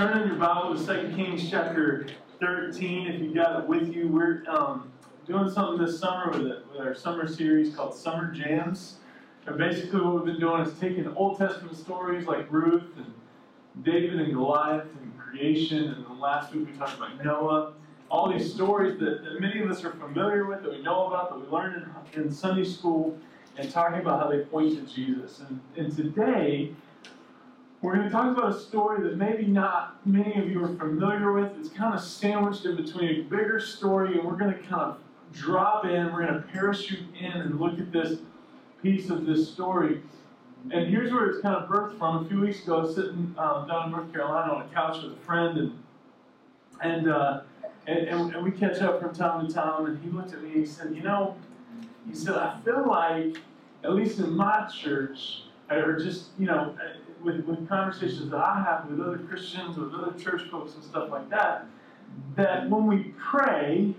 turn in your Bible to 2 Kings chapter 13 if you got it with you. We're um, doing something this summer with, it, with our summer series called Summer Jams. And basically, what we've been doing is taking Old Testament stories like Ruth and David and Goliath and creation, and then last week we talked about Noah. All these stories that, that many of us are familiar with, that we know about, that we learned in, in Sunday school, and talking about how they point to Jesus. And, and today, we're going to talk about a story that maybe not many of you are familiar with. It's kind of sandwiched in between a bigger story, and we're going to kind of drop in, we're going to parachute in and look at this piece of this story. And here's where it's kind of birthed from. A few weeks ago, sitting um, down in North Carolina on a couch with a friend, and and, uh, and, and and we catch up from time to time. And he looked at me and he said, "You know," he said, "I feel like, at least in my church, or just you know, with, with conversations that I have with other Christians, with other church folks and stuff like that, that when we pray,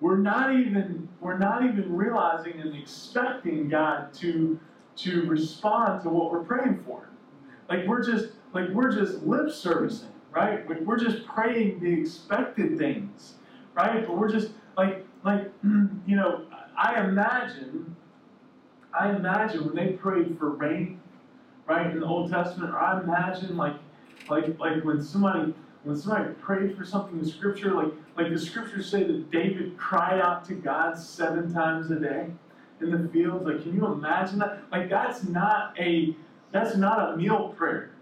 we're not even we're not even realizing and expecting God to to respond to what we're praying for. Like we're just like we're just lip servicing, right? Like we're just praying the expected things, right? But we're just like like you know, I imagine I imagine when they prayed for rain right, in the Old Testament, or I imagine like like like when somebody when somebody prayed for something in Scripture, like like the Scriptures say that David cried out to God seven times a day in the fields. Like, can you imagine that? Like, that's not a that's not a meal prayer,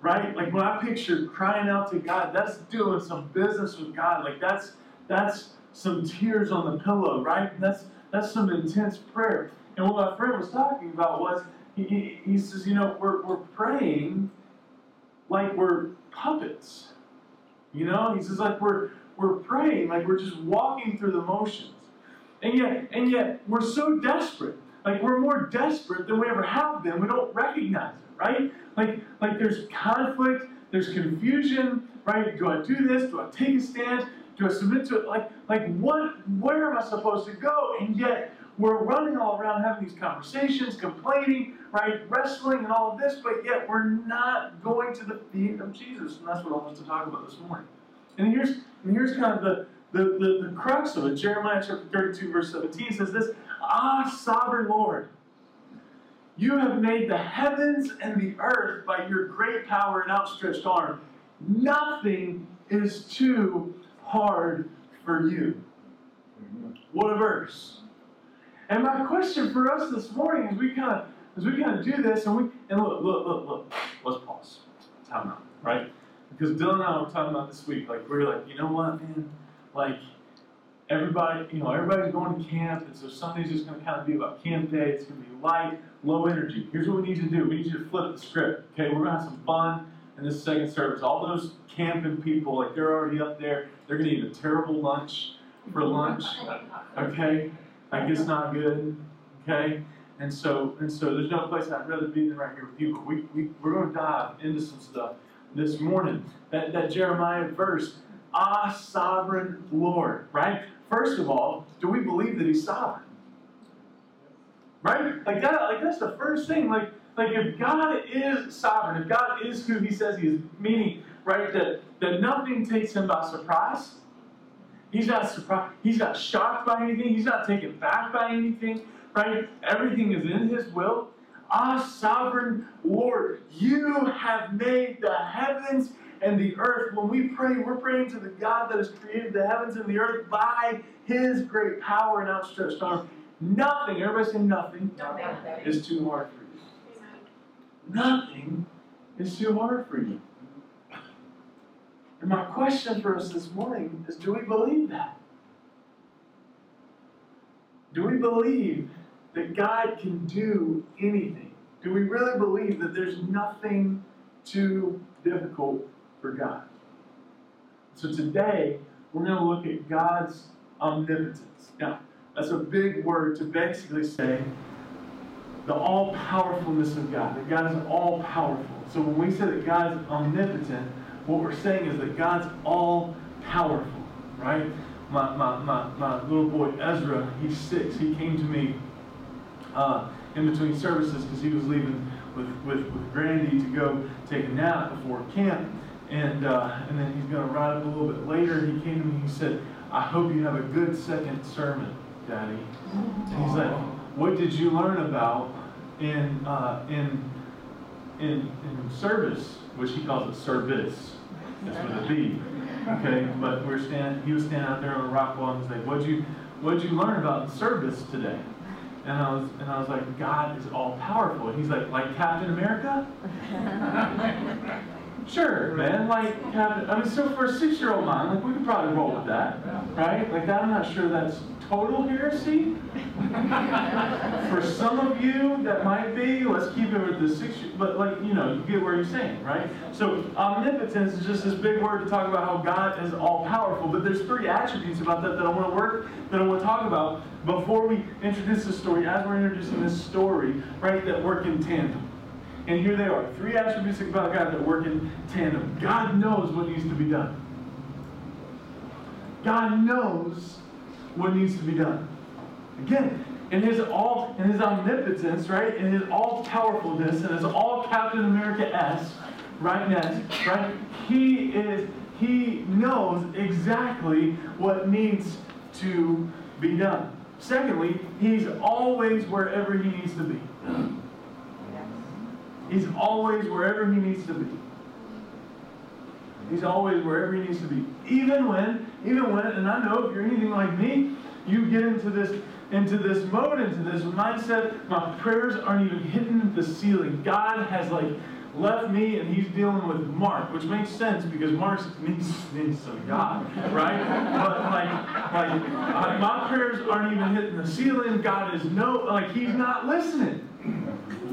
right? Like when I picture crying out to God, that's doing some business with God. Like that's that's some tears on the pillow, right? That's that's some intense prayer. And what my friend was talking about was he, he says, you know, we're, we're praying like we're puppets. You know, he says like we're we're praying like we're just walking through the motions. And yet, and yet we're so desperate. Like we're more desperate than we ever have been. We don't recognize it, right? Like like there's conflict, there's confusion, right? Do I do this? Do I take a stand? Do I submit to it? Like like what where am I supposed to go? And yet we're running all around having these conversations, complaining, right, wrestling and all of this, but yet we're not going to the feet of Jesus. And that's what I want to talk about this morning. And here's and here's kind of the the, the, the crux of it. Jeremiah chapter 32, verse 17 says this Ah, sovereign Lord, you have made the heavens and the earth by your great power and outstretched arm. Nothing is too hard for you. What a verse. And my question for us this morning as we kind of as we kind of do this and we and look, look, look, look, let's pause. Time out, right? Because Dylan and I were talking about this week, like we are like, you know what, man? Like everybody, you know, everybody's going to camp, and so Sunday's just going to kind of be about camp day. It's going to be light, low energy. Here's what we need you to do: we need you to flip the script. Okay, we're going to have some fun in this second service. All those camping people, like they're already up there. They're going to eat a terrible lunch for lunch. Okay, like it's not good. Okay. And so, and so, there's no place I'd rather be than right here with you. But we, we, we're going to dive into some stuff this morning. That, that Jeremiah verse, Ah, sovereign Lord, right? First of all, do we believe that He's sovereign? Right? Like that, like that's the first thing. Like, like if God is sovereign, if God is who He says He is, meaning, right, that, that nothing takes Him by surprise. He's not surprised. He's not shocked by anything. He's not taken back by anything. Right? Everything is in His will. Ah, sovereign Lord, you have made the heavens and the earth. When we pray, we're praying to the God that has created the heavens and the earth by His great power and outstretched arm. Nothing, everybody say nothing, nothing. is too hard for you. Nothing is too hard for you. And my question for us this morning is do we believe that? Do we believe that God can do anything? Do we really believe that there's nothing too difficult for God? So today, we're going to look at God's omnipotence. Now, that's a big word to basically say the all powerfulness of God, that God is all powerful. So when we say that God is omnipotent, what we're saying is that God's all powerful, right? My, my, my, my little boy Ezra, he's six. He came to me uh, in between services because he was leaving with, with, with Grandy to go take a nap before camp. And, uh, and then he's going to ride up a little bit later. He came to me and he said, I hope you have a good second sermon, Daddy. And he's like, what did you learn about in, uh, in, in, in service, which he calls it service. That's with a B. Okay, but we're stand, he was standing out there on the rock wall and he's like, what'd you, what'd you learn about service today? And I was, and I was like, God is all powerful. And he's like, like Captain America? Sure, man. Like, Captain, I mean, so for a six-year-old mind, like, we could probably roll with that, right? Like, that, I'm not sure that's total heresy. for some of you, that might be. Let's keep it with the six. But like, you know, you get where he's saying, right? So omnipotence is just this big word to talk about how God is all powerful. But there's three attributes about that that I want to work, that I want to talk about before we introduce the story. As we're introducing this story, right, that work in tandem. And here they are three attributes about God that work in tandem. God knows what needs to be done. God knows what needs to be done. Again, in his all in his omnipotence, right? In his all powerfulness, and his all Captain America s, right? Ness, right? He is he knows exactly what needs to be done. Secondly, he's always wherever he needs to be. He's always wherever he needs to be. He's always wherever he needs to be. Even when, even when, and I know if you're anything like me, you get into this into this mode, into this mindset. My prayers aren't even hitting the ceiling. God has like left me and he's dealing with Mark, which makes sense because Mark needs, needs some God, right? But like, like my prayers aren't even hitting the ceiling. God is no, like he's not listening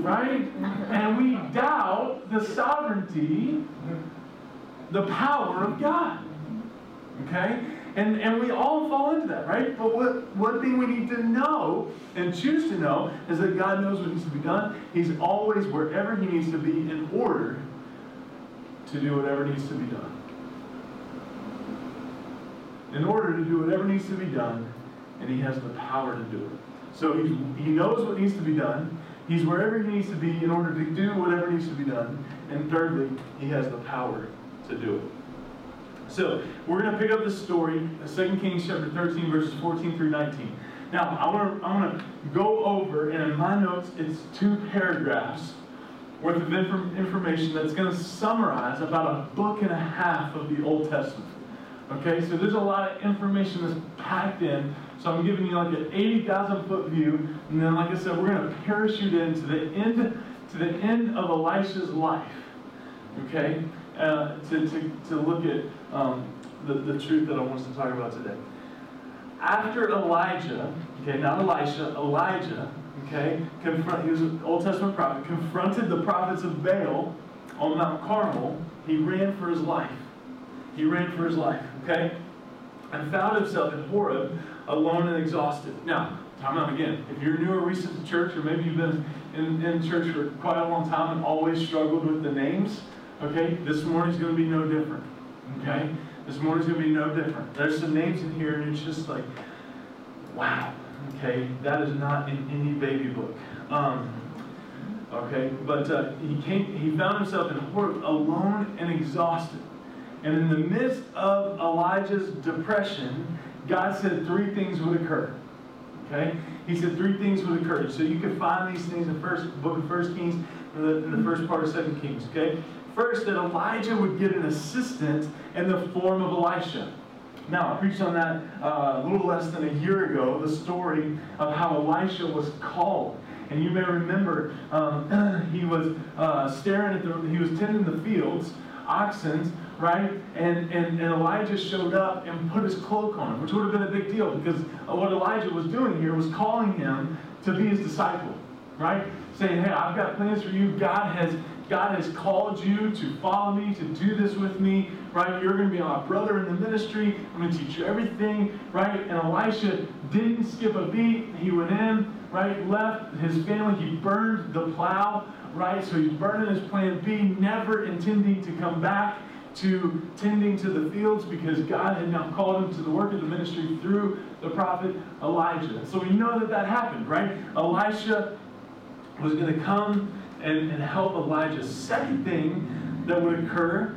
right? And we doubt the sovereignty, the power of God. Okay? And, and we all fall into that, right? But what, one thing we need to know and choose to know is that God knows what needs to be done. He's always wherever He needs to be in order to do whatever needs to be done. In order to do whatever needs to be done, and He has the power to do it. So he, he knows what needs to be done. He's wherever he needs to be in order to do whatever needs to be done. And thirdly, he has the power to do it. So we're going to pick up the story, 2 Kings chapter 13, verses 14 through 19. Now, I want to I want to go over, and in my notes, it's two paragraphs worth of information that's going to summarize about a book and a half of the Old Testament. Okay, so there's a lot of information that's packed in. So I'm giving you like an 80,000 foot view, and then, like I said, we're going to parachute into the end to the end of Elisha's life. Okay, uh, to, to, to look at um, the, the truth that I want us to talk about today. After Elijah, okay, not Elisha, Elijah, okay, confront, he was an Old Testament prophet, confronted the prophets of Baal on Mount Carmel, he ran for his life. He ran for his life, okay? And found himself in Horeb alone and exhausted. Now, time out again. If you're new or recent to church, or maybe you've been in, in church for quite a long time and always struggled with the names, okay, this morning's going to be no different, okay? This morning's going to be no different. There's some names in here, and it's just like, wow, okay, that is not in any baby book. Um, okay, but uh, he came, he found himself in Horeb alone and exhausted. And in the midst of Elijah's depression, God said three things would occur. Okay? He said three things would occur. So you can find these things in the first book of First Kings, in the, the first part of Second Kings. Okay? First, that Elijah would get an assistant in the form of Elisha. Now, I preached on that uh, a little less than a year ago, the story of how Elisha was called. And you may remember um, he was uh, staring at the, he was tending the fields, oxen, right? And, and, and Elijah showed up and put his cloak on him, which would have been a big deal because what Elijah was doing here was calling him to be his disciple, right? Saying, hey, I've got plans for you. God has God has called you to follow me, to do this with me, right? You're going to be my brother in the ministry. I'm going to teach you everything, right? And Elisha didn't skip a beat. He went in, right? Left his family. He burned the plow, right? So he's burning his plan B, never intending to come back to tending to the fields because God had now called him to the work of the ministry through the prophet Elijah. So we know that that happened, right? Elisha was going to come and, and help Elijah. Second thing that would occur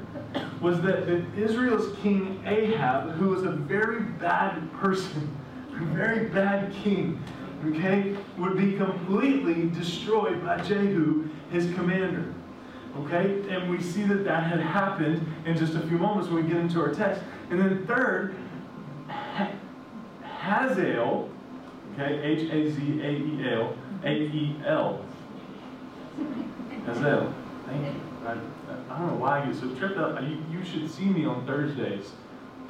was that, Israel's king Ahab, who was a very bad person, a very bad king, okay, would be completely destroyed by Jehu, his commander. Okay? And we see that that had happened in just a few moments when we get into our text. And then third, Hazael, okay, H A Z A E L, A E L. Hazael. Thank you. I, I don't know why get so tripped up. You, you should see me on Thursdays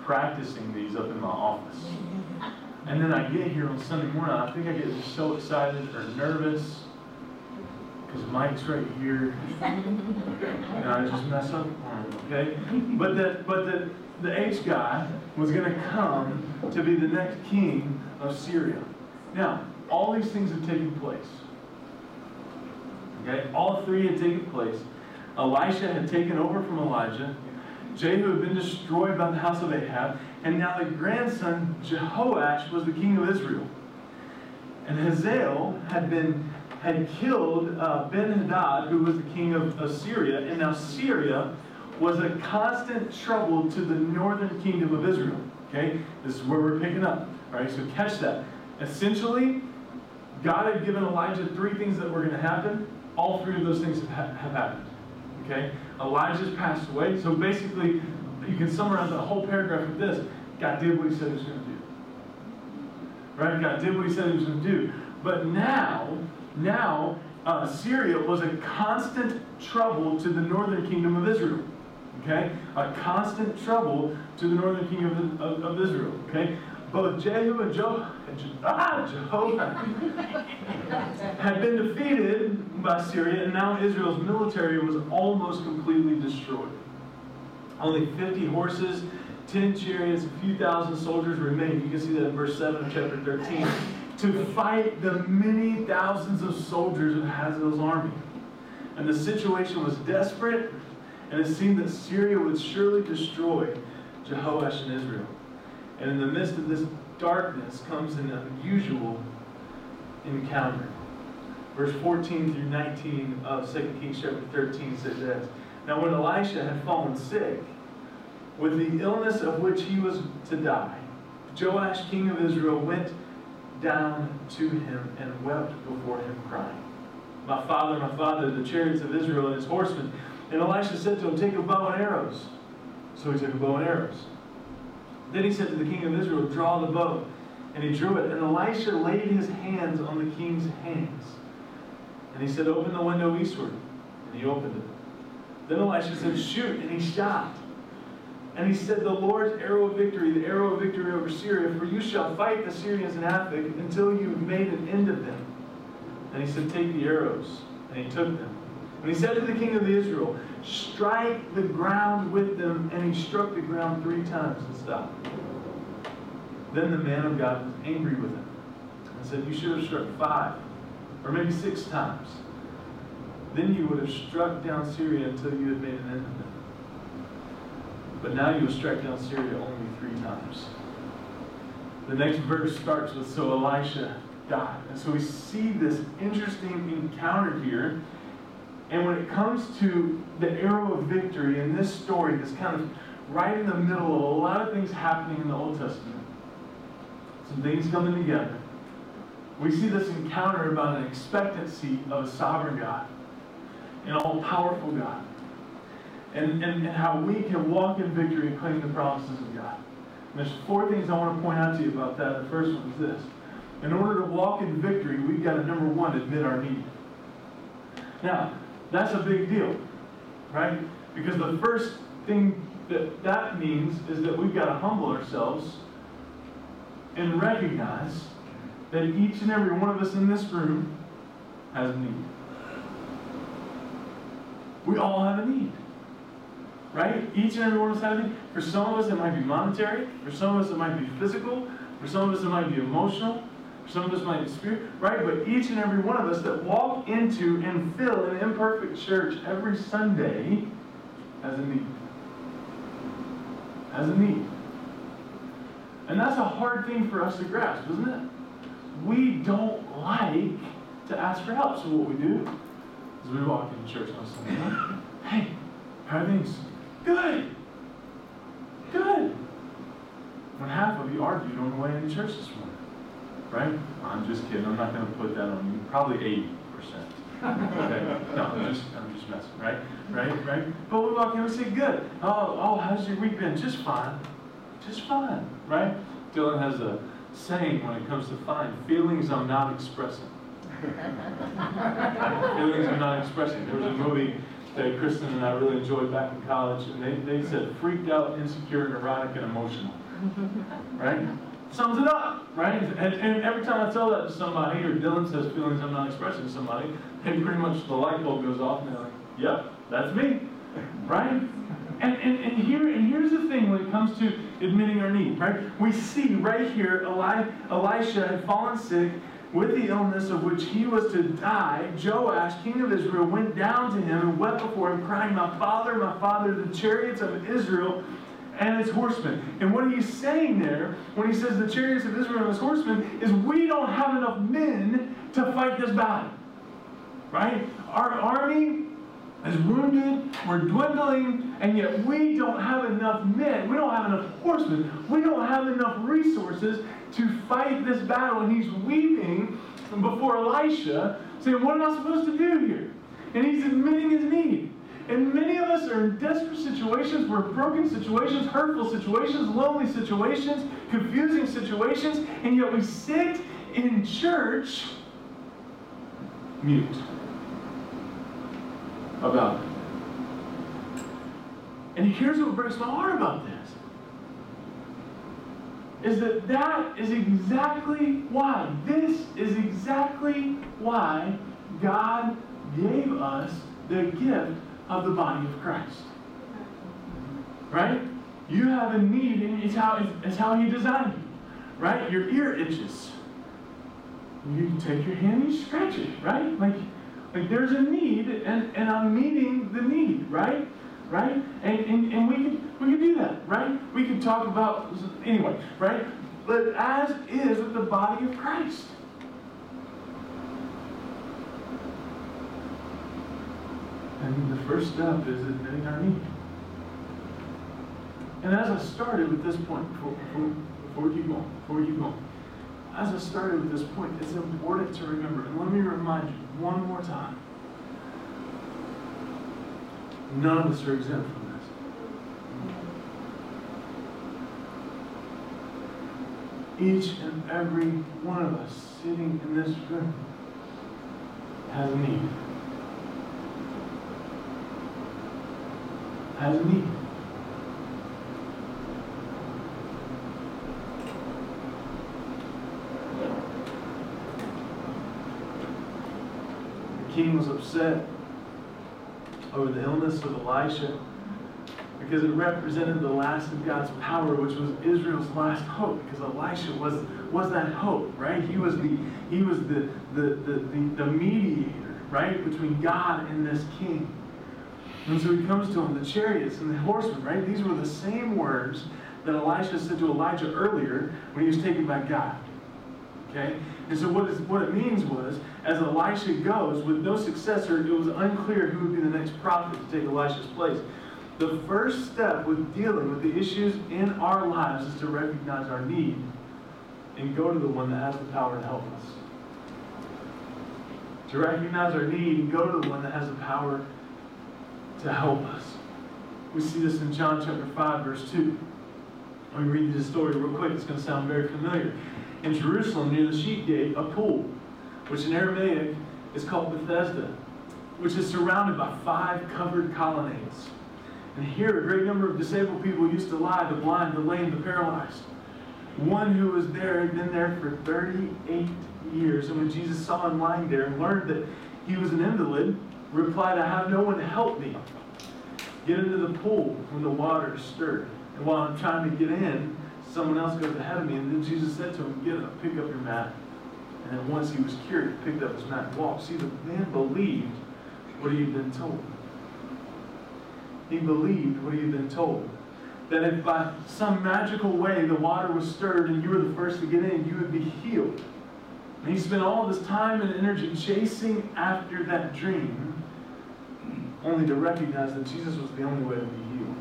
practicing these up in my office. And then I get here on Sunday morning, I think I get so excited or nervous because Mike's right here. and I just mess up okay? But that but the the H guy was gonna come to be the next king of Syria. Now, all these things have taken place. Okay? All three had taken place. Elisha had taken over from Elijah. Jehu had been destroyed by the house of Ahab. And now the grandson, Jehoash, was the king of Israel. And Hazael had been had killed uh, Ben Hadad, who was the king of, Assyria, and now Syria was a constant trouble to the northern kingdom of Israel. Okay, this is where we're picking up. All right, so catch that. Essentially, God had given Elijah three things that were going to happen. All three of those things have, have happened. Okay, Elijah's passed away. So basically, you can summarize the whole paragraph with this: God did what He said He was going to do. Right? God did what He said He was going to do. But now, now uh, Syria was a constant trouble to the northern kingdom of Israel. Okay? A constant trouble to the northern kingdom of, of, of Israel. Okay? Both Jehu and Jo, ah, Jehovah had been defeated by Syria, and now Israel's military was almost completely destroyed. Only 50 horses, 10 chariots, a few thousand soldiers remained. You can see that in verse 7 of chapter 13 to fight the many thousands of soldiers of Hazael's army. And the situation was desperate, and it seemed that Syria would surely destroy Jehoash and Israel. And in the midst of this darkness comes an unusual encounter. Verse 14 through 19 of 2 Kings chapter 13 says this. Now when Elisha had fallen sick, with the illness of which he was to die, Joash, king of Israel, went down to him and wept before him, crying, My father, my father, the chariots of Israel and his horsemen. And Elisha said to him, Take a bow and arrows. So he took a bow and arrows. Then he said to the king of Israel, Draw the bow. And he drew it. And Elisha laid his hands on the king's hands. And he said, Open the window eastward. And he opened it. Then Elisha said, Shoot. And he shot. And he said, The Lord's arrow of victory, the arrow of victory over Syria, for you shall fight the Syrians in Aphek until you have made an end of them. And he said, Take the arrows. And he took them. And he said to the king of Israel, Strike the ground with them. And he struck the ground three times and stopped. Then the man of God was angry with him and said, You should have struck five, or maybe six times. Then you would have struck down Syria until you had made an end of them. But now you have struck down Syria only three times. The next verse starts with, So Elisha died. And so we see this interesting encounter here. And when it comes to the arrow of victory in this story, that's kind of right in the middle of a lot of things happening in the Old Testament, some things coming together, we see this encounter about an expectancy of a sovereign God, an all powerful God and, and, and how we can walk in victory and claim the promises of God. And there's four things I want to point out to you about that. The first one is this. In order to walk in victory, we've got to, number one, admit our need. Now, that's a big deal, right? Because the first thing that that means is that we've got to humble ourselves and recognize that each and every one of us in this room has a need. We all have a need right? Each and every one of us it. For some of us, it might be monetary. For some of us, it might be physical. For some of us, it might be emotional. For some of us, it might be spirit, right? But each and every one of us that walk into and fill an imperfect church every Sunday has a need. Has a need. And that's a hard thing for us to grasp, isn't it? We don't like to ask for help. So what we do is we walk into church on Sunday. Hey, how are things? Good. Good. When half of you argued on the way into church this morning. Right? I'm just kidding. I'm not going to put that on you. Probably 80%. okay? No, I'm just, I'm just messing. Right? Right? Right? But we walk in and say, good. Oh, oh, how's your week been? Just fine. Just fine. Right? Dylan has a saying when it comes to fine feelings I'm not expressing. feelings I'm not expressing. There was a movie that Kristen and I really enjoyed back in college, and they, they said freaked out, insecure, neurotic, and emotional. Right? Sums it up, right? And, and every time I tell that to somebody, or Dylan says feelings I'm not expressing to somebody, they pretty much the light bulb goes off, and they're like, yep, that's me. Right? And, and, and here and here's the thing when it comes to admitting our need, right? We see right here Eli, Elisha had fallen sick with the illness of which he was to die. Joash, king of Israel, went down to him and wept before him, crying, My father, my father, the chariots of Israel and its horsemen. And what he's saying there, when he says the chariots of Israel and its horsemen, is we don't have enough men to fight this battle. Right? Our army is wounded, we're dwindling, and yet we don't have enough men, we don't have enough horsemen, we don't have enough resources to fight this battle. And he's weeping before Elisha, saying, What am I supposed to do here? And he's admitting his need. And many of us are in desperate situations, we're broken situations, hurtful situations, lonely situations, confusing situations, and yet we sit in church mute about it. And here's what breaks my heart about this is that that is exactly why, this is exactly why God gave us the gift of the body of Christ. Right? You have a need, and it's how, it's how He designed you. Right? Your ear itches. You take your hand and you scratch it, right? Like, like there's a need, and, and I'm meeting the need, right? Right? And, and, and we can we can do that, right? We can talk about anyway, right? But as is with the body of Christ. And the first step is admitting our need. And as I started with this point, before, before, we keep before you go, as I started with this point, it's important to remember, and let me remind you one more time. None of us are exempt from this. Each and every one of us sitting in this room has a need. Has a need. The king was upset over the illness of Elisha because it represented the last of God's power, which was Israel's last hope. Because Elisha was was that hope, right? He was the he was the the the, the, the mediator, right, between God and this king. And so he comes to him, the chariots and the horsemen, right? These were the same words that Elisha said to Elijah earlier when he was taken by God. Okay? And so what, is, what it means was, as Elisha goes, with no successor, it was unclear who would be the next prophet to take Elisha's place. The first step with dealing with the issues in our lives is to recognize our need and go to the one that has the power to help us. To recognize our need and go to the one that has the power to help us. We see this in John chapter 5, verse 2. Let me read this story real quick. It's going to sound very familiar. In Jerusalem, near the sheep gate, a pool, which in Aramaic is called Bethesda, which is surrounded by five covered colonnades. And here, a great number of disabled people used to lie the blind, the lame, the paralyzed. One who was there had been there for 38 years. And when Jesus saw him lying there and learned that he was an invalid, replied, I have no one to help me. Get into the pool when the water is stirred. And while I'm trying to get in, someone else goes ahead of me. And then Jesus said to him, Get up, pick up your mat. And then once he was cured, he picked up his mat and walked. See, the man believed what he had been told. He believed what he had been told. That if by some magical way the water was stirred and you were the first to get in, you would be healed. And he spent all this time and energy chasing after that dream only to recognize that Jesus was the only way to be healed.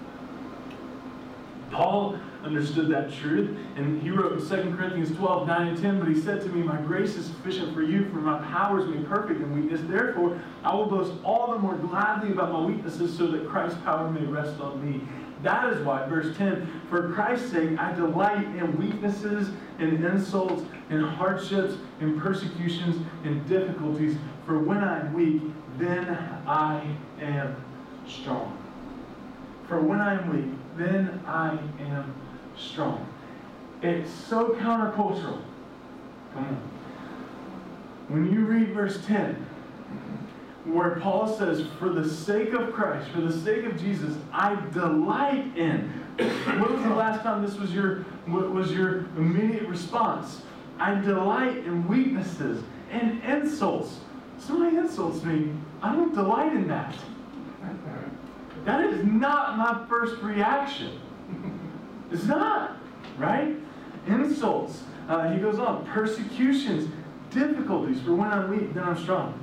Paul understood that truth, and he wrote in 2 Corinthians 12, 9 and 10, but he said to me, My grace is sufficient for you, for my power is made perfect in weakness. Therefore, I will boast all the more gladly about my weaknesses, so that Christ's power may rest on me. That is why, verse 10, for Christ's sake, I delight in weaknesses, and insults, and hardships, and persecutions, and difficulties. For when I'm weak, then I am strong. For when I'm weak, then I am strong. It's so countercultural. Come on. When you read verse 10, where Paul says, For the sake of Christ, for the sake of Jesus, I delight in. When was the last time this was your what was your immediate response? I delight in weaknesses and insults. Somebody insults me. I don't delight in that. That is not my first reaction. It's not, right? Insults. Uh, he goes on. Persecutions, difficulties. For when I'm weak, then I'm strong.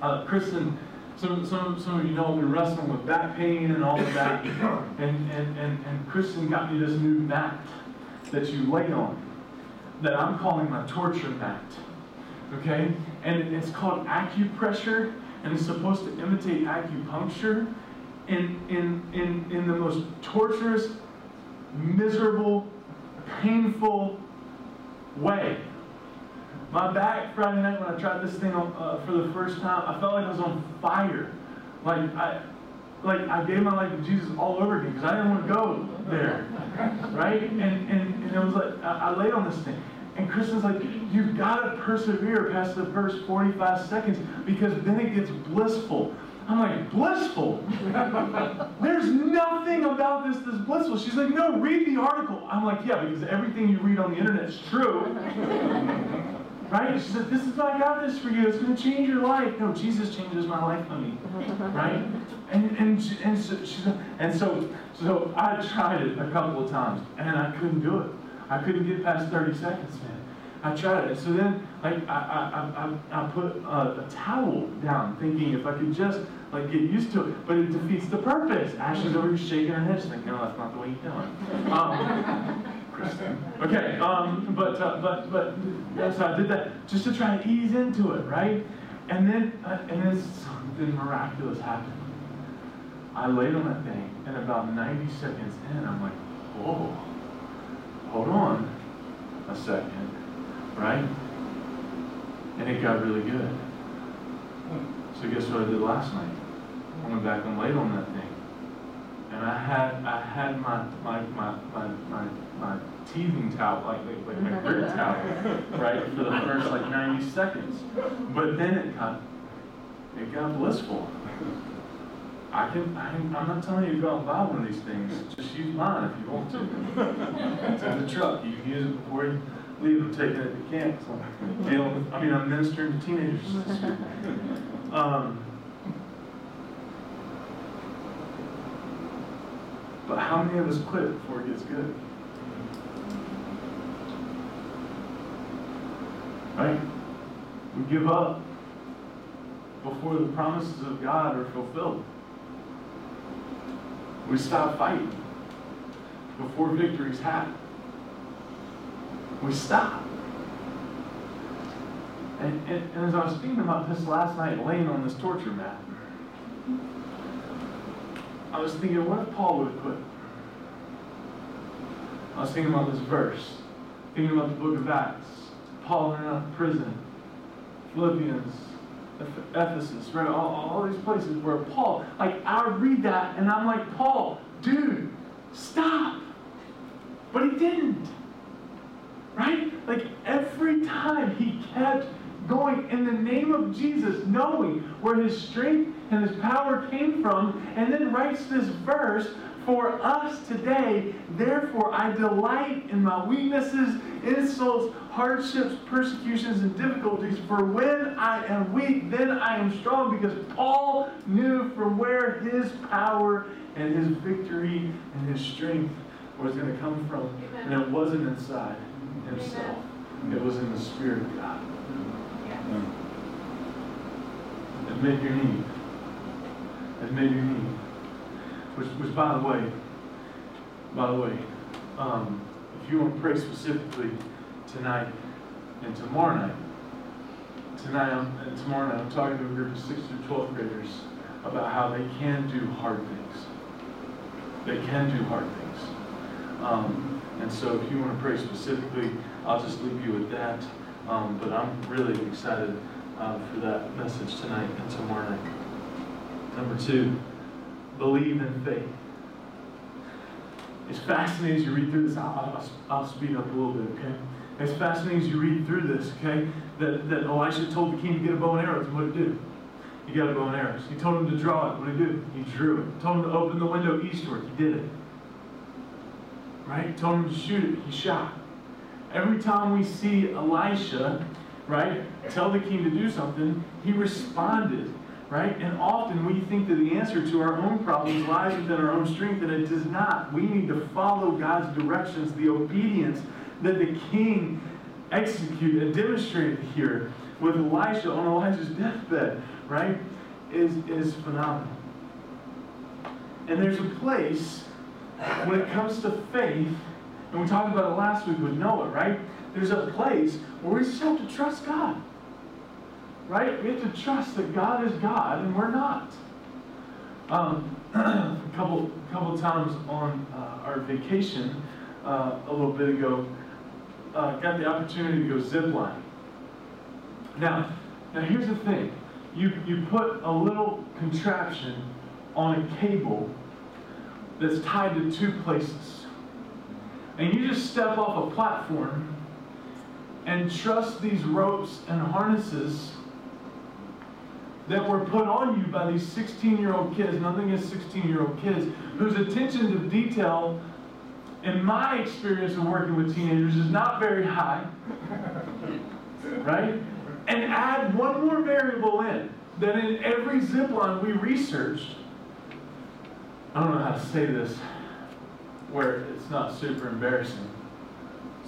Uh, Kristen, some, some, some of you know we're wrestling with back pain and all of that. And, and, and, and Kristen got me this new mat that you lay on that I'm calling my torture mat. Okay? And it's called acupressure, and it's supposed to imitate acupuncture in, in, in, in the most torturous, miserable, painful way. My back Friday night when I tried this thing on, uh, for the first time, I felt like I was on fire. Like I, like I gave my life to Jesus all over again because I didn't want to go there, right? And and, and it was like I, I laid on this thing, and Kristen's like, you've got to persevere past the first 45 seconds because then it gets blissful. I'm like, blissful? There's nothing about this that's blissful. She's like, no, read the article. I'm like, yeah, because everything you read on the internet is true. right? She said, this is, I got this for you. It's going to change your life. No, Jesus changes my life, honey. Right? And, and, and, so, she said, and so, so I tried it a couple of times, and I couldn't do it. I couldn't get past 30 seconds, man. I tried it. So then, like, I, I, I, I put a, a, towel down, thinking if I could just, like, get used to it. But it defeats the purpose. Ashley's over here shaking her head. She's like, no, that's not the way you do it. Um, Okay, um, but, uh, but, but, so I did that just to try to ease into it, right? And then, uh, and then something miraculous happened. I laid on that thing, and about 90 seconds in, I'm like, whoa, hold on a second right? And it got really good. So guess what I did last night? I went back and laid on that thing. And I had I had my my my my my, my teething towel, like like, my grit towel, right, for the first like 90 seconds. But then it got it got blissful. I can I, I'm not telling you to go out and buy one of these things. Just use mine if you want to. It's in the truck. You can use it before you leave them taking it to camp. So, you know, I mean, I'm ministering to teenagers. Um, but how many of us quit before it gets good? Right? We give up before the promises of God are fulfilled. We stop fighting before victory's happened we stop. And, and, and, as I was thinking about this last night, laying on this torture mat, I was thinking, what if Paul would have quit? I was thinking about this verse, thinking about the book of Acts, Paul in of prison, Philippians, Ephesus, right? All, all these places where Paul, like, I read that and I'm like, Paul, dude, stop. But he didn't. Right? Like every time he kept going in the name of Jesus, knowing where his strength and his power came from, and then writes this verse for us today. Therefore, I delight in my weaknesses, insults, hardships, persecutions, and difficulties. For when I am weak, then I am strong, because Paul knew from where his power and his victory and his strength was going to come from. And it wasn't inside himself. It was in the Spirit of God. Admit your need. Admit your need. Which, which, by the way, By the way, um, if you want to pray specifically tonight and tomorrow night, tonight I'm, and tomorrow night I'm talking to a group of 6th through 12th graders about how they can do hard things. They can do hard things. Um, and so if you want to pray specifically, I'll just leave you with that. Um, but I'm really excited uh, for that message tonight and tomorrow night. Number two, believe in faith. It's fascinating as you read through this. I'll, I'll, I'll speed up a little bit, okay? It's fascinating as you read through this, okay? That, that Elisha told the king to get a bow and arrows, and what did he do? He got a bow and arrows. He told him to draw it, what did he do? He drew it. Told him to open the window eastward, he did it. Right? Told him to shoot it, he shot. Every time we see Elisha, right, tell the king to do something, he responded right? And often we think that the answer to our own problems lies within our own strength, and it does not. We need to follow God's directions. The obedience that the king executed and demonstrated here with Elisha on Elijah's deathbed, right, is, is phenomenal. And there's a place when it comes to faith, and we talked about it last week with Noah, right? There's a place where we just have to trust God. Right? We have to trust that God is God and we're not. Um, a couple couple times on uh, our vacation uh, a little bit ago, uh, got the opportunity to go ziplining. Now, now here's the thing: you you put a little contraption on a cable that's tied to two places, and you just step off a platform and trust these ropes and harnesses that were put on you by these 16 year old kids, nothing against 16 year old kids, whose attention to detail, in my experience of working with teenagers, is not very high. right? And add one more variable in that in every zip line we researched, I don't know how to say this where it's not super embarrassing,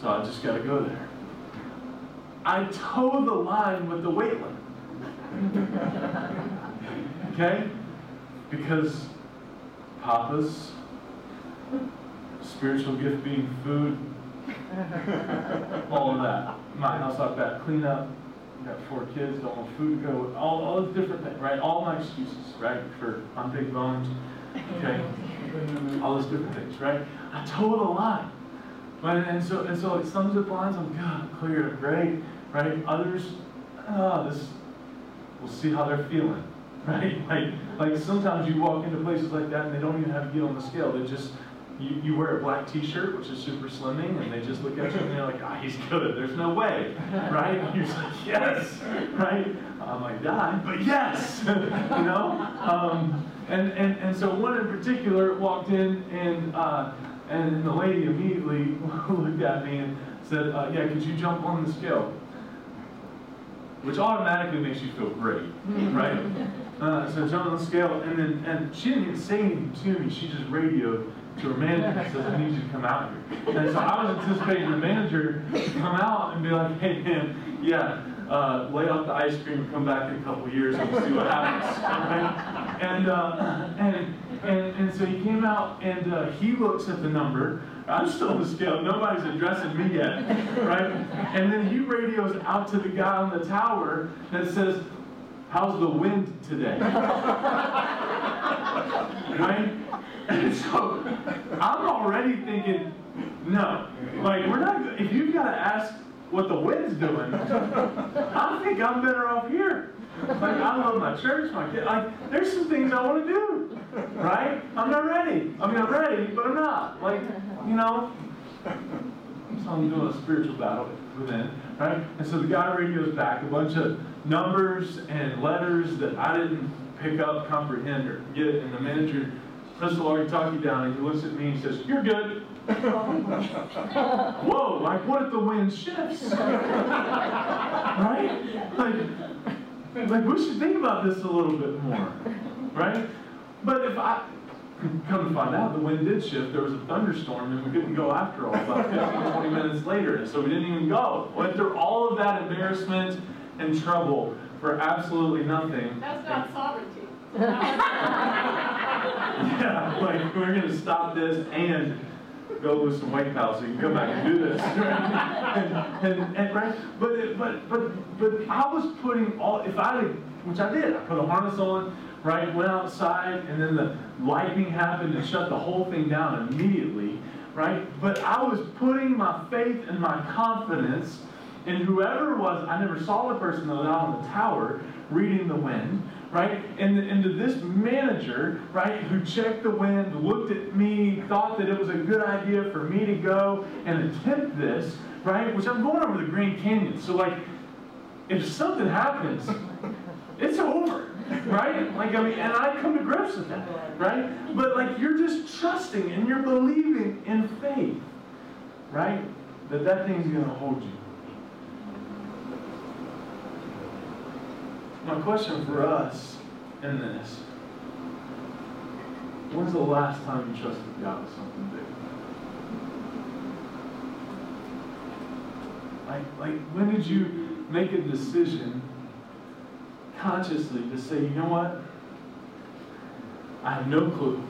so I just got to go there. I toe the line with the weight limit okay? Because Papa's spiritual gift being food, all of that. My house like that, clean up, got four kids, don't want food to go, all, all the different things, right? All my excuses, right? For I'm big boned, okay? all those different things, right? I told a lie. Right? And so, and so some zip lines, I'm good, clear, great, right? Others, oh, this we'll see how they're feeling, right? Like, like sometimes you walk into places like that and they don't even have to get on the scale. They just, you, you wear a black t-shirt, which is super slimming, and they just look at you and they're like, ah, he's good. There's no way, right? And you're like, yes, right? I might die, but yes, you know? Um, and, and, and so one in particular walked in and, uh, and the lady immediately looked at me and said, uh, yeah, could you jump on the scale? which automatically makes you feel great, right? Uh, so jump on the scale, and then and she didn't even say anything to me. She just radioed to her manager and said, "I need you to come out here." And so I was anticipating the manager to come out and be like, "Hey man, yeah." Uh, lay off the ice cream, and come back in a couple years, and see what happens. Right? And, uh, and, and, and so he came out, and uh, he looks at the number, I'm still on the scale. Nobody's addressing me yet, right? And then he radios out to the guy on the tower that says, "How's the wind today?" right? And so I'm already thinking, no, like we're not. If you've got to ask what the wind's doing, I think I'm better off here. Like I love my church, my kid. Like there's some things I want to do, right? I'm not ready. I mean, I'm ready, but I'm not. Like you know. So I'm doing a spiritual battle within, right? And so the guy radios back a bunch of numbers and letters that I didn't pick up, comprehend, or get. And the manager, already talked you down, and he looks at me and says, "You're good." Whoa! Like what if the wind shifts? right? Like like we should think about this a little bit more, right? But if I come to find out, the wind did shift. There was a thunderstorm, and we couldn't go after all. About 15, 20 minutes later, so we didn't even go. Went through all of that embarrassment and trouble for absolutely nothing. That's not sovereignty. yeah, like we're gonna stop this and go lose some weight, pal, so you can come back and do this. And, and, and, right? But, it, but, but, but I was putting all, if I, which I did, I put a harness on, right? Went outside, and then the lightning happened and shut the whole thing down immediately, right? But I was putting my faith and my confidence in whoever was, I never saw the person that was out on the tower reading the wind, right? And, and to this manager, right, who checked the wind, looked at me, thought that it was a good idea for me to go and attempt this, right? Which I'm going over the Grand Canyon. So, like, if something happens, it's over, right? Like, I mean, and I come to grips with that, right? But, like, you're just trusting and you're believing in faith, right? That that thing's going to hold you. My question for us in this when's the last time you trusted God with something big? Like, like when did you make a decision consciously to say, you know what? I have no clue.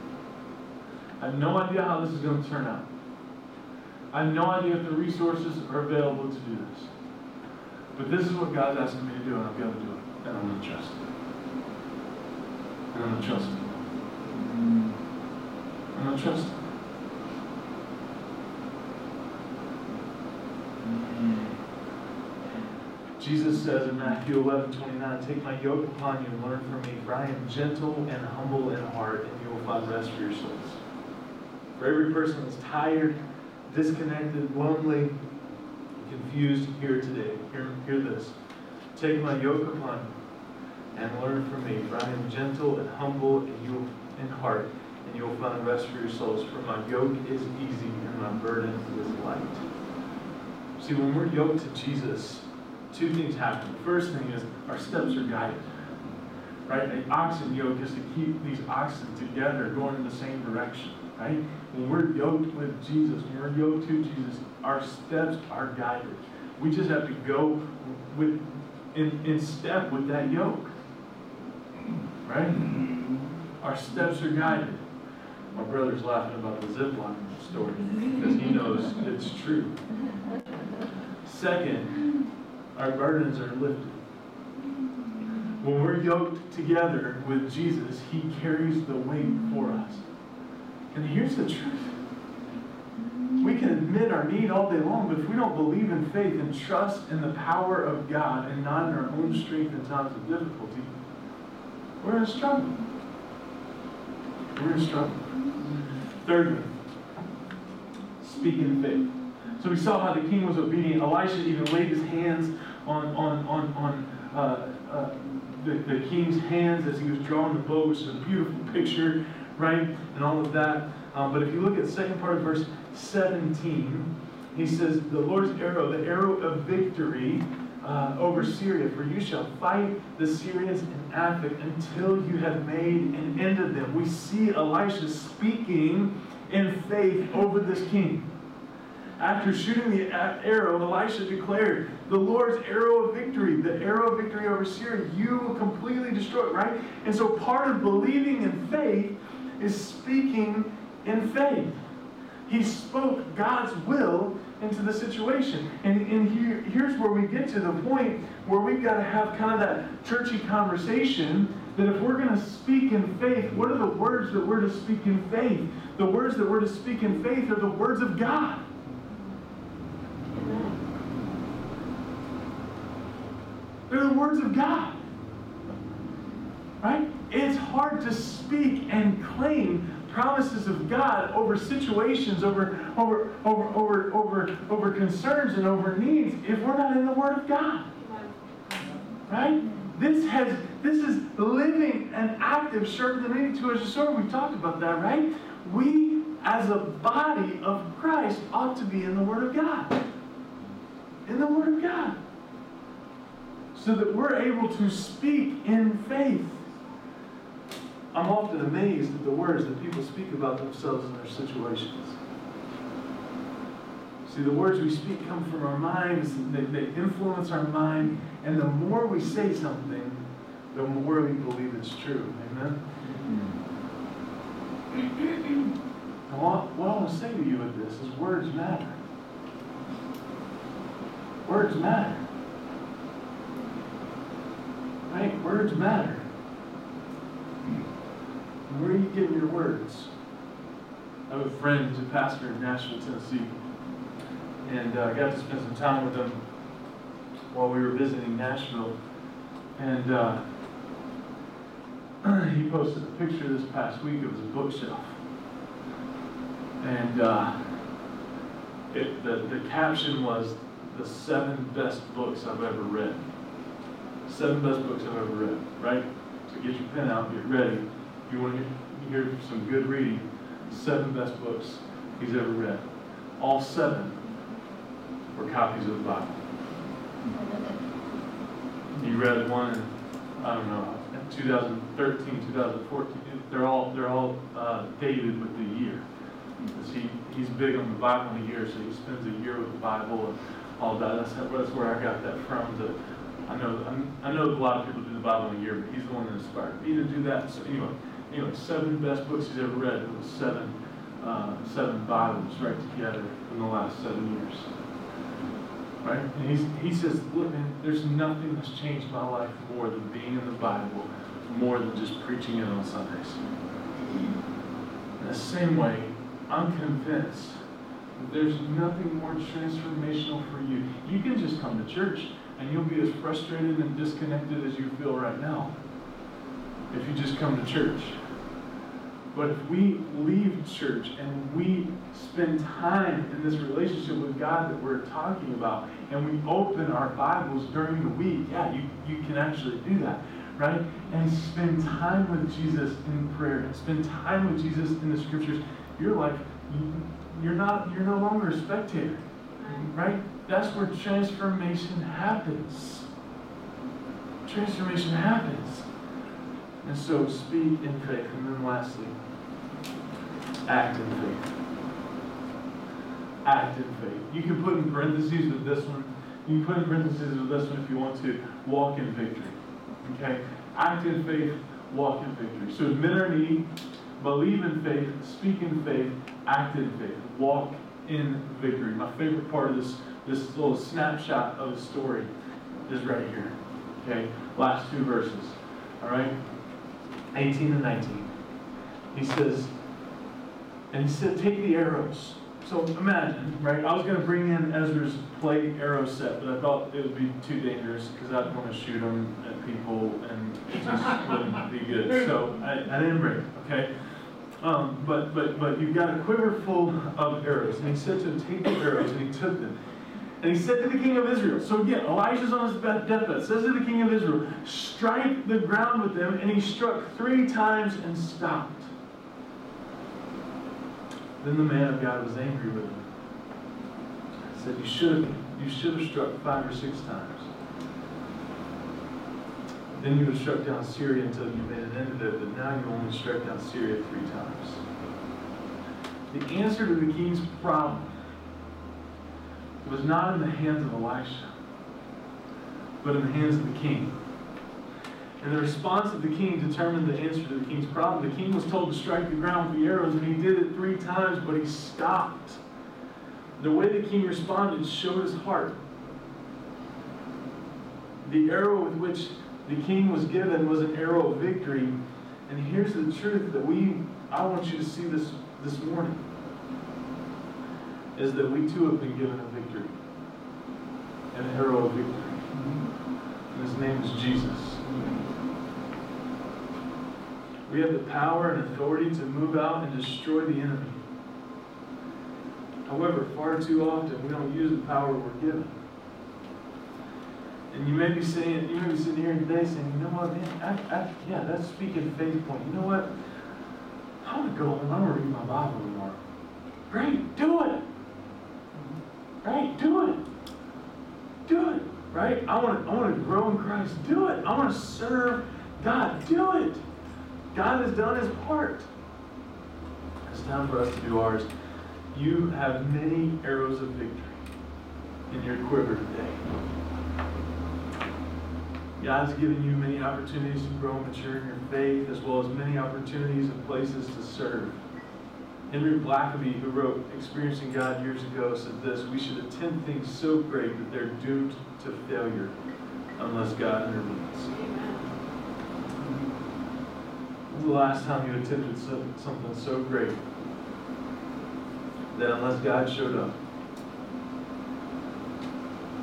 I have no idea how this is going to turn out. I have no idea if the resources are available to do this. But this is what God's asking me to do, and I've got to do it. And I'm going to trust. And I'm going to trust Him. I'm trust Him. Jesus says in Matthew 11, 29, Take my yoke upon you and learn from me, for I am gentle and humble in heart, and you will find rest for your souls. For every person that's tired, disconnected, lonely, confused here today, hear, hear this. Take my yoke upon you and learn from me, for I am gentle and humble and you in heart, and you will find rest for your souls. For my yoke is easy and my burden is light. See, when we're yoked to Jesus, two things happen. The first thing is our steps are guided. Right? An oxen yoke is to keep these oxen together going in the same direction. Right? When we're yoked with Jesus, when we're yoked to Jesus, our steps are guided. We just have to go with in, in step with that yoke. Right? Mm-hmm. Our steps are guided. My brother's laughing about the zip line story because he knows it's true. Second, our burdens are lifted. When we're yoked together with Jesus, He carries the weight for us. And here's the truth. Admit our need all day long, but if we don't believe in faith and trust in the power of God and not in our own strength in times of difficulty, we're in struggle. We're in struggle. Thirdly, speak in faith. So we saw how the king was obedient. Elisha even laid his hands on, on, on, on uh, uh, the, the king's hands as he was drawing the bow, which is a beautiful picture, right? And all of that. Um, but if you look at the second part of verse 17, he says, The Lord's arrow, the arrow of victory uh, over Syria, for you shall fight the Syrians in Aphek until you have made an end of them. We see Elisha speaking in faith over this king. After shooting the arrow, Elisha declared, The Lord's arrow of victory, the arrow of victory over Syria, you will completely destroy it, right? And so part of believing in faith is speaking in faith. He spoke God's will into the situation. And, and here, here's where we get to the point where we've got to have kind of that churchy conversation that if we're going to speak in faith, what are the words that we're to speak in faith? The words that we're to speak in faith are the words of God. They're the words of God. Right? It's hard to speak and claim promises of God over situations, over, over, over, over, over, over concerns and over needs if we're not in the Word of God. Right? This has this is living and active, sharper than any two-edged sword. We've talked about that, right? We, as a body of Christ, ought to be in the Word of God. In the Word of God. So that we're able to speak in faith I'm often amazed at the words that people speak about themselves and their situations. See, the words we speak come from our minds, they, they influence our mind, and the more we say something, the more we believe it's true. Amen? what, what I want to say to you with this is words matter. Words matter. Right? Words matter. Where are you getting your words? I have a friend who's a pastor in Nashville, Tennessee, and uh, I got to spend some time with him while we were visiting Nashville. And uh, he posted a picture this past week of his bookshelf. And uh, it, the, the caption was the seven best books I've ever read. Seven best books I've ever read, right? So get your pen out, get ready. You want to hear some good reading, seven best books he's ever read. All seven were copies of the Bible. He read one in, I don't know, 2013, 2014. They're all they're all uh, dated with the year. Because he, he's big on the Bible in a year, so he spends a year with the Bible and all that. That's, that's where I got that from. The, I know I know a lot of people do the Bible in a year, but he's the one that inspired me to do that. So anyway, anyway, seven best books he's ever read. It seven uh, seven Bibles right together in the last seven years. Right? And he's, he says, look, man, there's nothing that's changed my life more than being in the Bible, more than just preaching it on Sundays. In the same way, I'm convinced that there's nothing more transformational for you. You can just come to church and you'll be as frustrated and disconnected as you feel right now if you just come to church. But if we leave church and we spend time in this relationship with God that we're talking about, and we open our Bibles during the week, yeah, you, you can actually do that, right? And spend time with Jesus in prayer, and spend time with Jesus in the scriptures, you're like, you're not, you're no longer a spectator, right? That's where transformation happens. Transformation happens. And so speak in faith. And then lastly, act in faith. Act in faith. You can put in parentheses with this one. You can put in parentheses with this one if you want to. Walk in victory. Okay? Act in faith, walk in victory. So admit our need, believe in faith, speak in faith, act in faith, walk in victory. My favorite part of this, this little snapshot of the story is right here. Okay? Last two verses. All right? 18 and 19. He says, and he said, take the arrows. So imagine, right? I was going to bring in Ezra's plate arrow set, but I thought it would be too dangerous because I didn't want to shoot them at people and it just wouldn't be good. So I, I didn't bring it, okay? Um, but, but, but you've got a quiver full of arrows. And he said to him, take the arrows, and he took them. And he said to the king of Israel, so again, Elijah's on his deathbed, says to the king of Israel, strike the ground with them, and he struck three times and stopped. Then the man of God was angry with him. He said, you should have, you should have struck five or six times. Then you would have struck down Syria until you made an end of it, but now you only struck down Syria three times. The answer to the king's problem was not in the hands of Elisha, but in the hands of the king. And the response of the king determined the answer to the king's problem. The king was told to strike the ground with the arrows, and he did it three times, but he stopped. The way the king responded showed his heart. The arrow with which the king was given was an arrow of victory. And here's the truth that we I want you to see this this morning is that we too have been given a victory. An arrow of victory. And his name is Jesus. We have the power and authority to move out and destroy the enemy. However, far too often we don't use the power we're given. And you may be saying, you may be sitting here today saying, you know what, man, I, I, yeah, that's speaking faith point. You know what? I want to go home. I want to read my Bible tomorrow. Great, do it. Right? Do it. Do it. Right? I want to I want to grow in Christ. Do it. I want to serve God. Do it. God has done his part. It's time for us to do ours. You have many arrows of victory in your quiver today. God's given you many opportunities to grow and mature in your faith, as well as many opportunities and places to serve. Henry Blackaby, who wrote Experiencing God years ago, said this We should attempt things so great that they're doomed to failure unless God intervenes. The last time you attempted something so great that unless God showed up,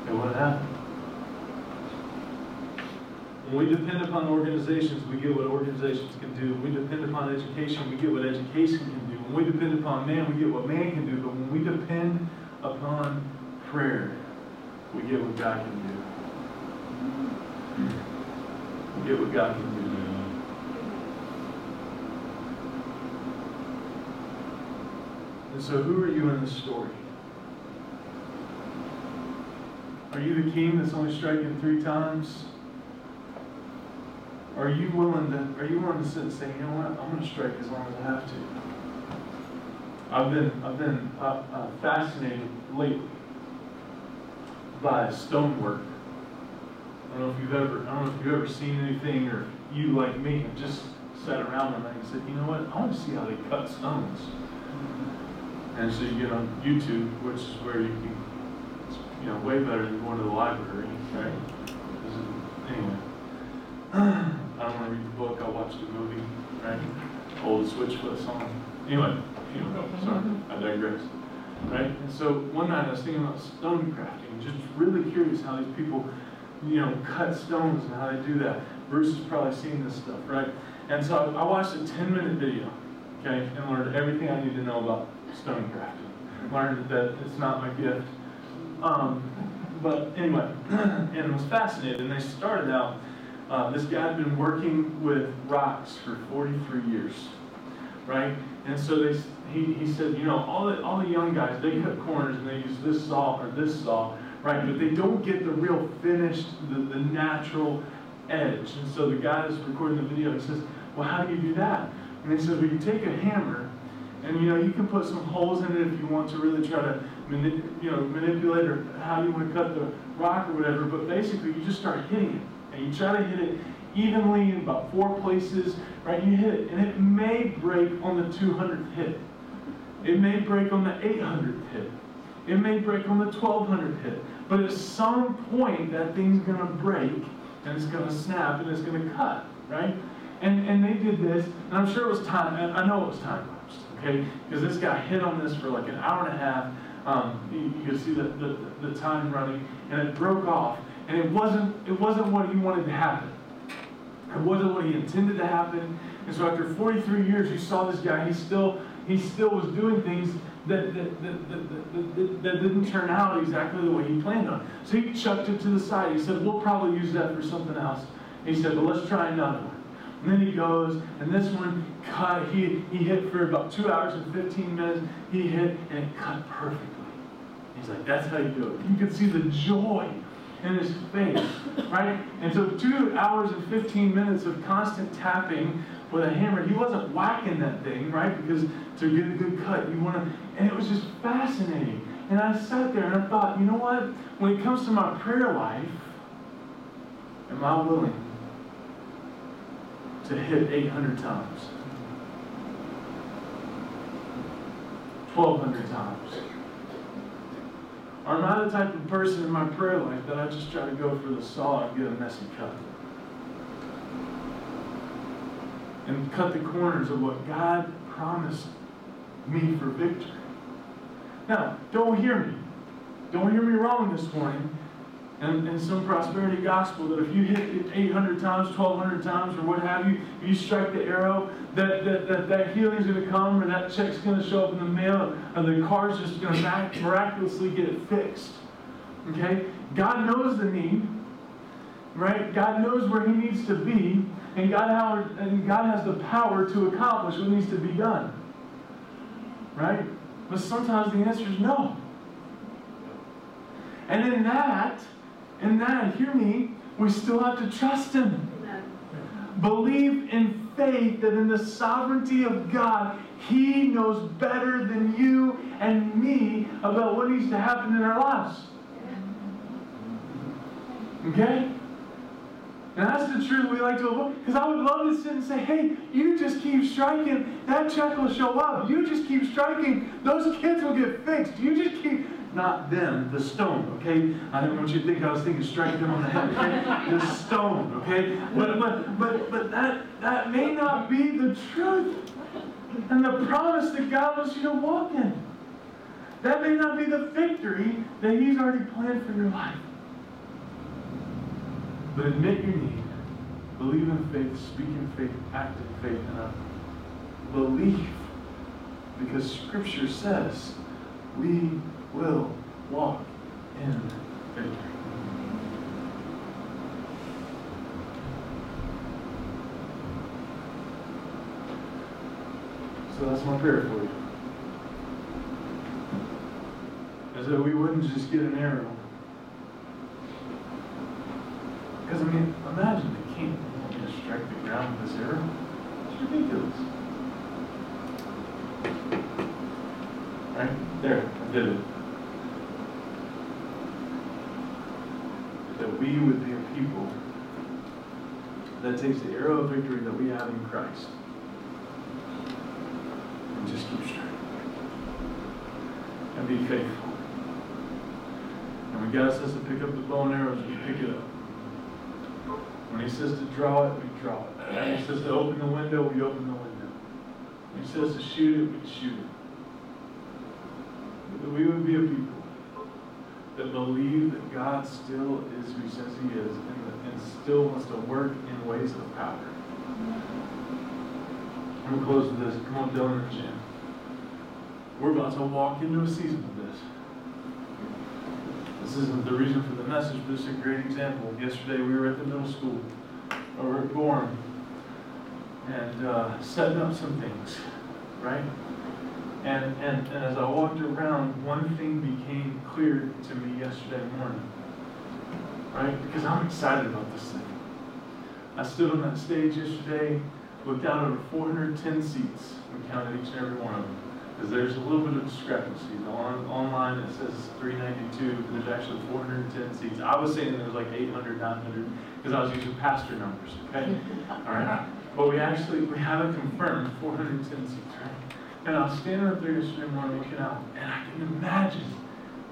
it wouldn't happen? When we depend upon organizations, we get what organizations can do. When we depend upon education, we get what education can do. When we depend upon man, we get what man can do. But when we depend upon prayer, we get what God can do. We get what God can do. And so, who are you in this story? Are you the king that's only striking three times? Are you willing to? Are you willing to sit and say, you know what? I'm going to strike as long as I have to. I've been I've been uh, uh, fascinated lately by stonework. I don't know if you've ever I don't know if you've ever seen anything or you like me have just sat around one night and said, you know what? I want to see how they cut stones. And so you get on YouTube, which is where you can, you know, way better than going to the library, right? Anyway, I don't want to read the book. I watched the movie, right? Old Switchfoot song. Anyway, you know, sorry, I digress. Right? And so one night I was thinking about stone crafting, just really curious how these people, you know, cut stones and how they do that. Bruce has probably seen this stuff, right? And so I watched a 10 minute video, okay, and learned everything I need to know about stone crafting. Learned that it's not my gift. Um, but anyway, and it was fascinating. And they started out, uh, this guy had been working with rocks for 43 years, right? And so they, he, he said, you know, all the, all the young guys, they cut corners and they use this saw or this saw, right? But they don't get the real finished, the, the natural edge. And so the guy that's recording the video, he says, well, how do you do that? And he says, well, you take a hammer and you know, you can put some holes in it if you want to really try to mani- you know, manipulate or how you want to cut the rock or whatever. But basically, you just start hitting it, and you try to hit it evenly in about four places. Right? You hit it, and it may break on the 200th hit. It may break on the 800th hit. It may break on the 1200th hit. But at some point, that thing's going to break, and it's going to snap, and it's going to cut. Right? And and they did this, and I'm sure it was time. I know it was time okay? Because this guy hit on this for like an hour and a half. Um, you, can see the, the, the time running, and it broke off. And it wasn't, it wasn't what he wanted to happen. It wasn't what he intended to happen. And so after 43 years, you saw this guy, he still, he still was doing things that, that, that, that, that, didn't turn out exactly the way he planned on. So he chucked it to the side. He said, we'll probably use that for something else. he said, well, let's try another one. And then he goes, and this one cut, he, he hit for about two hours and 15 minutes. He hit, and it cut perfectly. He's like, that's how you do it. You can see the joy in his face, right? And so two hours and 15 minutes of constant tapping with a hammer. He wasn't whacking that thing, right? Because to get a good cut, you want to, and it was just fascinating. And I sat there and I thought, you know what? When it comes to my prayer life, am I willing to hit 800 times. 1,200 times. Or am I the type of person in my prayer life that I just try to go for the saw and get a messy cut? And cut the corners of what God promised me for victory. Now, don't hear me. Don't hear me wrong this morning and, and some prosperity gospel that if you hit it 800 times, 1200 times, or what have you, you strike the arrow, that, that, that, that healing's going to come, or that check's going to show up in the mail, or the car's just going to miraculously get it fixed. Okay? God knows the need, right? God knows where He needs to be, and God, and God has the power to accomplish what needs to be done. Right? But sometimes the answer is no. And in that, and that, hear me, we still have to trust Him. Amen. Believe in faith that in the sovereignty of God, He knows better than you and me about what needs to happen in our lives. Okay? And that's the truth we like to avoid. Because I would love to sit and say, hey, you just keep striking, that check will show up. You just keep striking, those kids will get fixed. You just keep, not them, the stone, okay? I didn't want you to think I was thinking strike them on the head, okay? The stone, okay? But but but but that that may not be the truth and the promise that God wants you to walk in. That may not be the victory that He's already planned for your life. But admit your need. Believe in faith, speak in faith, act in faith, and a belief. Because Scripture says we will walk in victory. So that's my prayer for you. Is that we wouldn't just get an arrow because, I mean, imagine the king just strike the ground with this arrow. It's ridiculous. Right? There, I did it. Be a people that takes the arrow of victory that we have in Christ and just keep striking and be faithful. And when God says to pick up the bow and arrows, we pick it up. When he says to draw it, we draw it. When he says to open the window, we open the window. When he says to shoot it, we shoot it. That we would be a people that believe that God still is who he says he is and, and still wants to work in ways of power. I'm going to close with this. Come on, Dylan and Jim. We're about to walk into a season of this. This isn't the reason for the message, but it's a great example. Yesterday we were at the middle school over at Gorham and uh, setting up some things, right? And, and, and as I walked around, one thing became clear to me yesterday morning, right? Because I'm excited about this thing. I stood on that stage yesterday, looked out over 410 seats, we counted each and every one of them because there's a little bit of discrepancy. On, online it says 392, but there's actually 410 seats. I was saying there was like 800, 900, because I was using pastor numbers, okay? All right? But we actually, we haven't confirmed 410 seats, right? And I was standing up there yesterday morning looking out, and I can imagine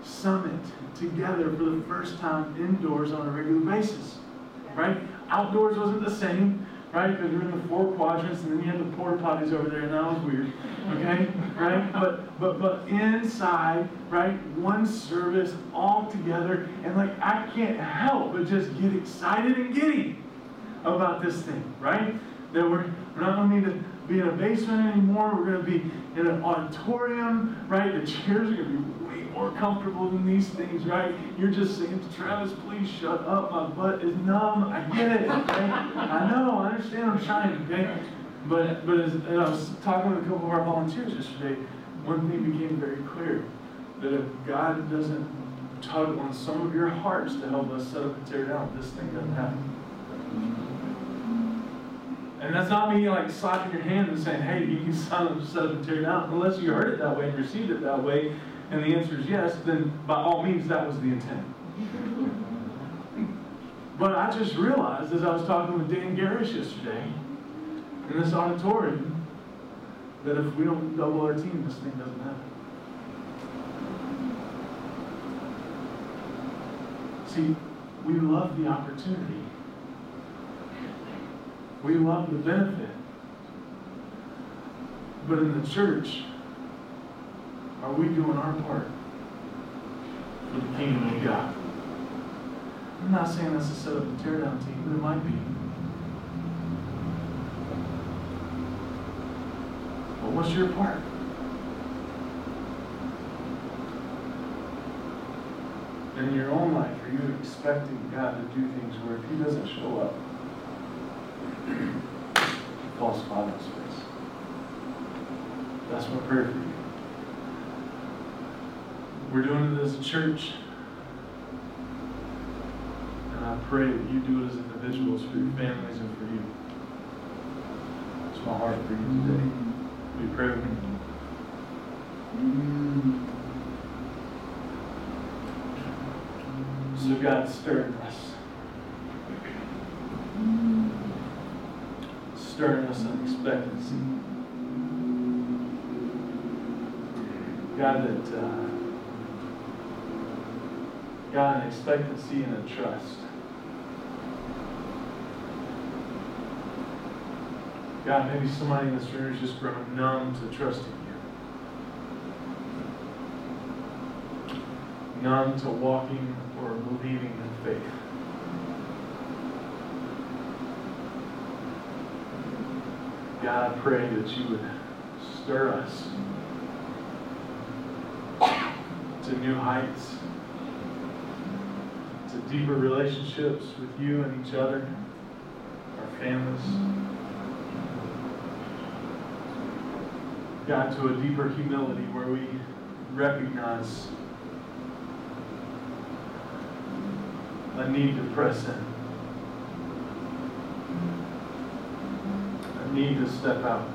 Summit together for the first time indoors on a regular basis, right? Outdoors wasn't the same right? Because we're in the four quadrants, and then you have the porta potties over there, and that was weird, okay? Right? But but but inside, right? One service all together, and like I can't help but just get excited and giddy about this thing, right? That we're we're not to need to be in a basement anymore. We're going to be in an auditorium, right? The chairs are going to be way more comfortable than these things, right? You're just saying to Travis, please shut up. My butt is numb. I get it. Okay? I know. I understand. I'm trying. Okay. But but as, as I was talking with a couple of our volunteers yesterday, one thing became very clear that if God doesn't tug on some of your hearts to help us set up and tear down, this thing doesn't happen. And that's not me like slapping your hand and saying, hey, you can set up and tear down, unless you heard it that way and received it that way and the answer is yes, then by all means that was the intent. But I just realized as I was talking with Dan Garish yesterday in this auditorium that if we don't double our team, this thing doesn't happen. See, we love the opportunity. We love the benefit. But in the church, are we doing our part for the kingdom of God? I'm not saying that's a set up and tear down team, but it might be. But what's your part? In your own life, are you expecting God to do things where if He doesn't show up, spot in space? That's my prayer for you. We're doing it as a church. And I pray that you do it as individuals for your families and for you. That's my heart for you today. We pray with me. So God stirring us. Us in expectancy. God, that, uh, God, an expectancy and a trust. God, maybe somebody in this room has just grown numb to trusting you. Numb to walking or believing in faith. God, I pray that you would stir us to new heights, to deeper relationships with you and each other, our families. God, to a deeper humility where we recognize a need to press in. A need to step out.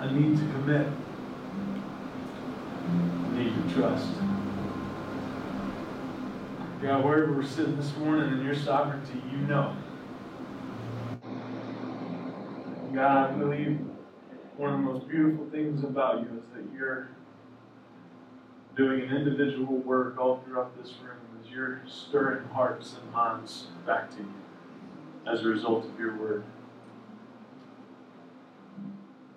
I need to commit. I need to trust. God, wherever we're sitting this morning in your sovereignty, you know. God, I believe one of the most beautiful things about you is that you're doing an individual work all throughout this room as you're stirring hearts and minds back to you as a result of your word.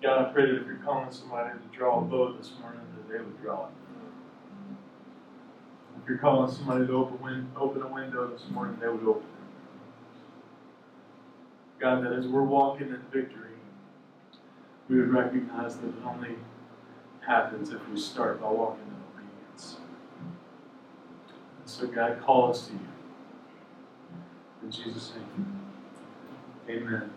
God, I pray that if you're calling somebody to draw a bow this morning, that they would draw it. If you're calling somebody to open, win- open a window this morning, they would open it. God, that as we're walking in victory, we would recognize that it only happens if we start by walking in obedience. And so, God, call us to you. In Jesus' name, amen.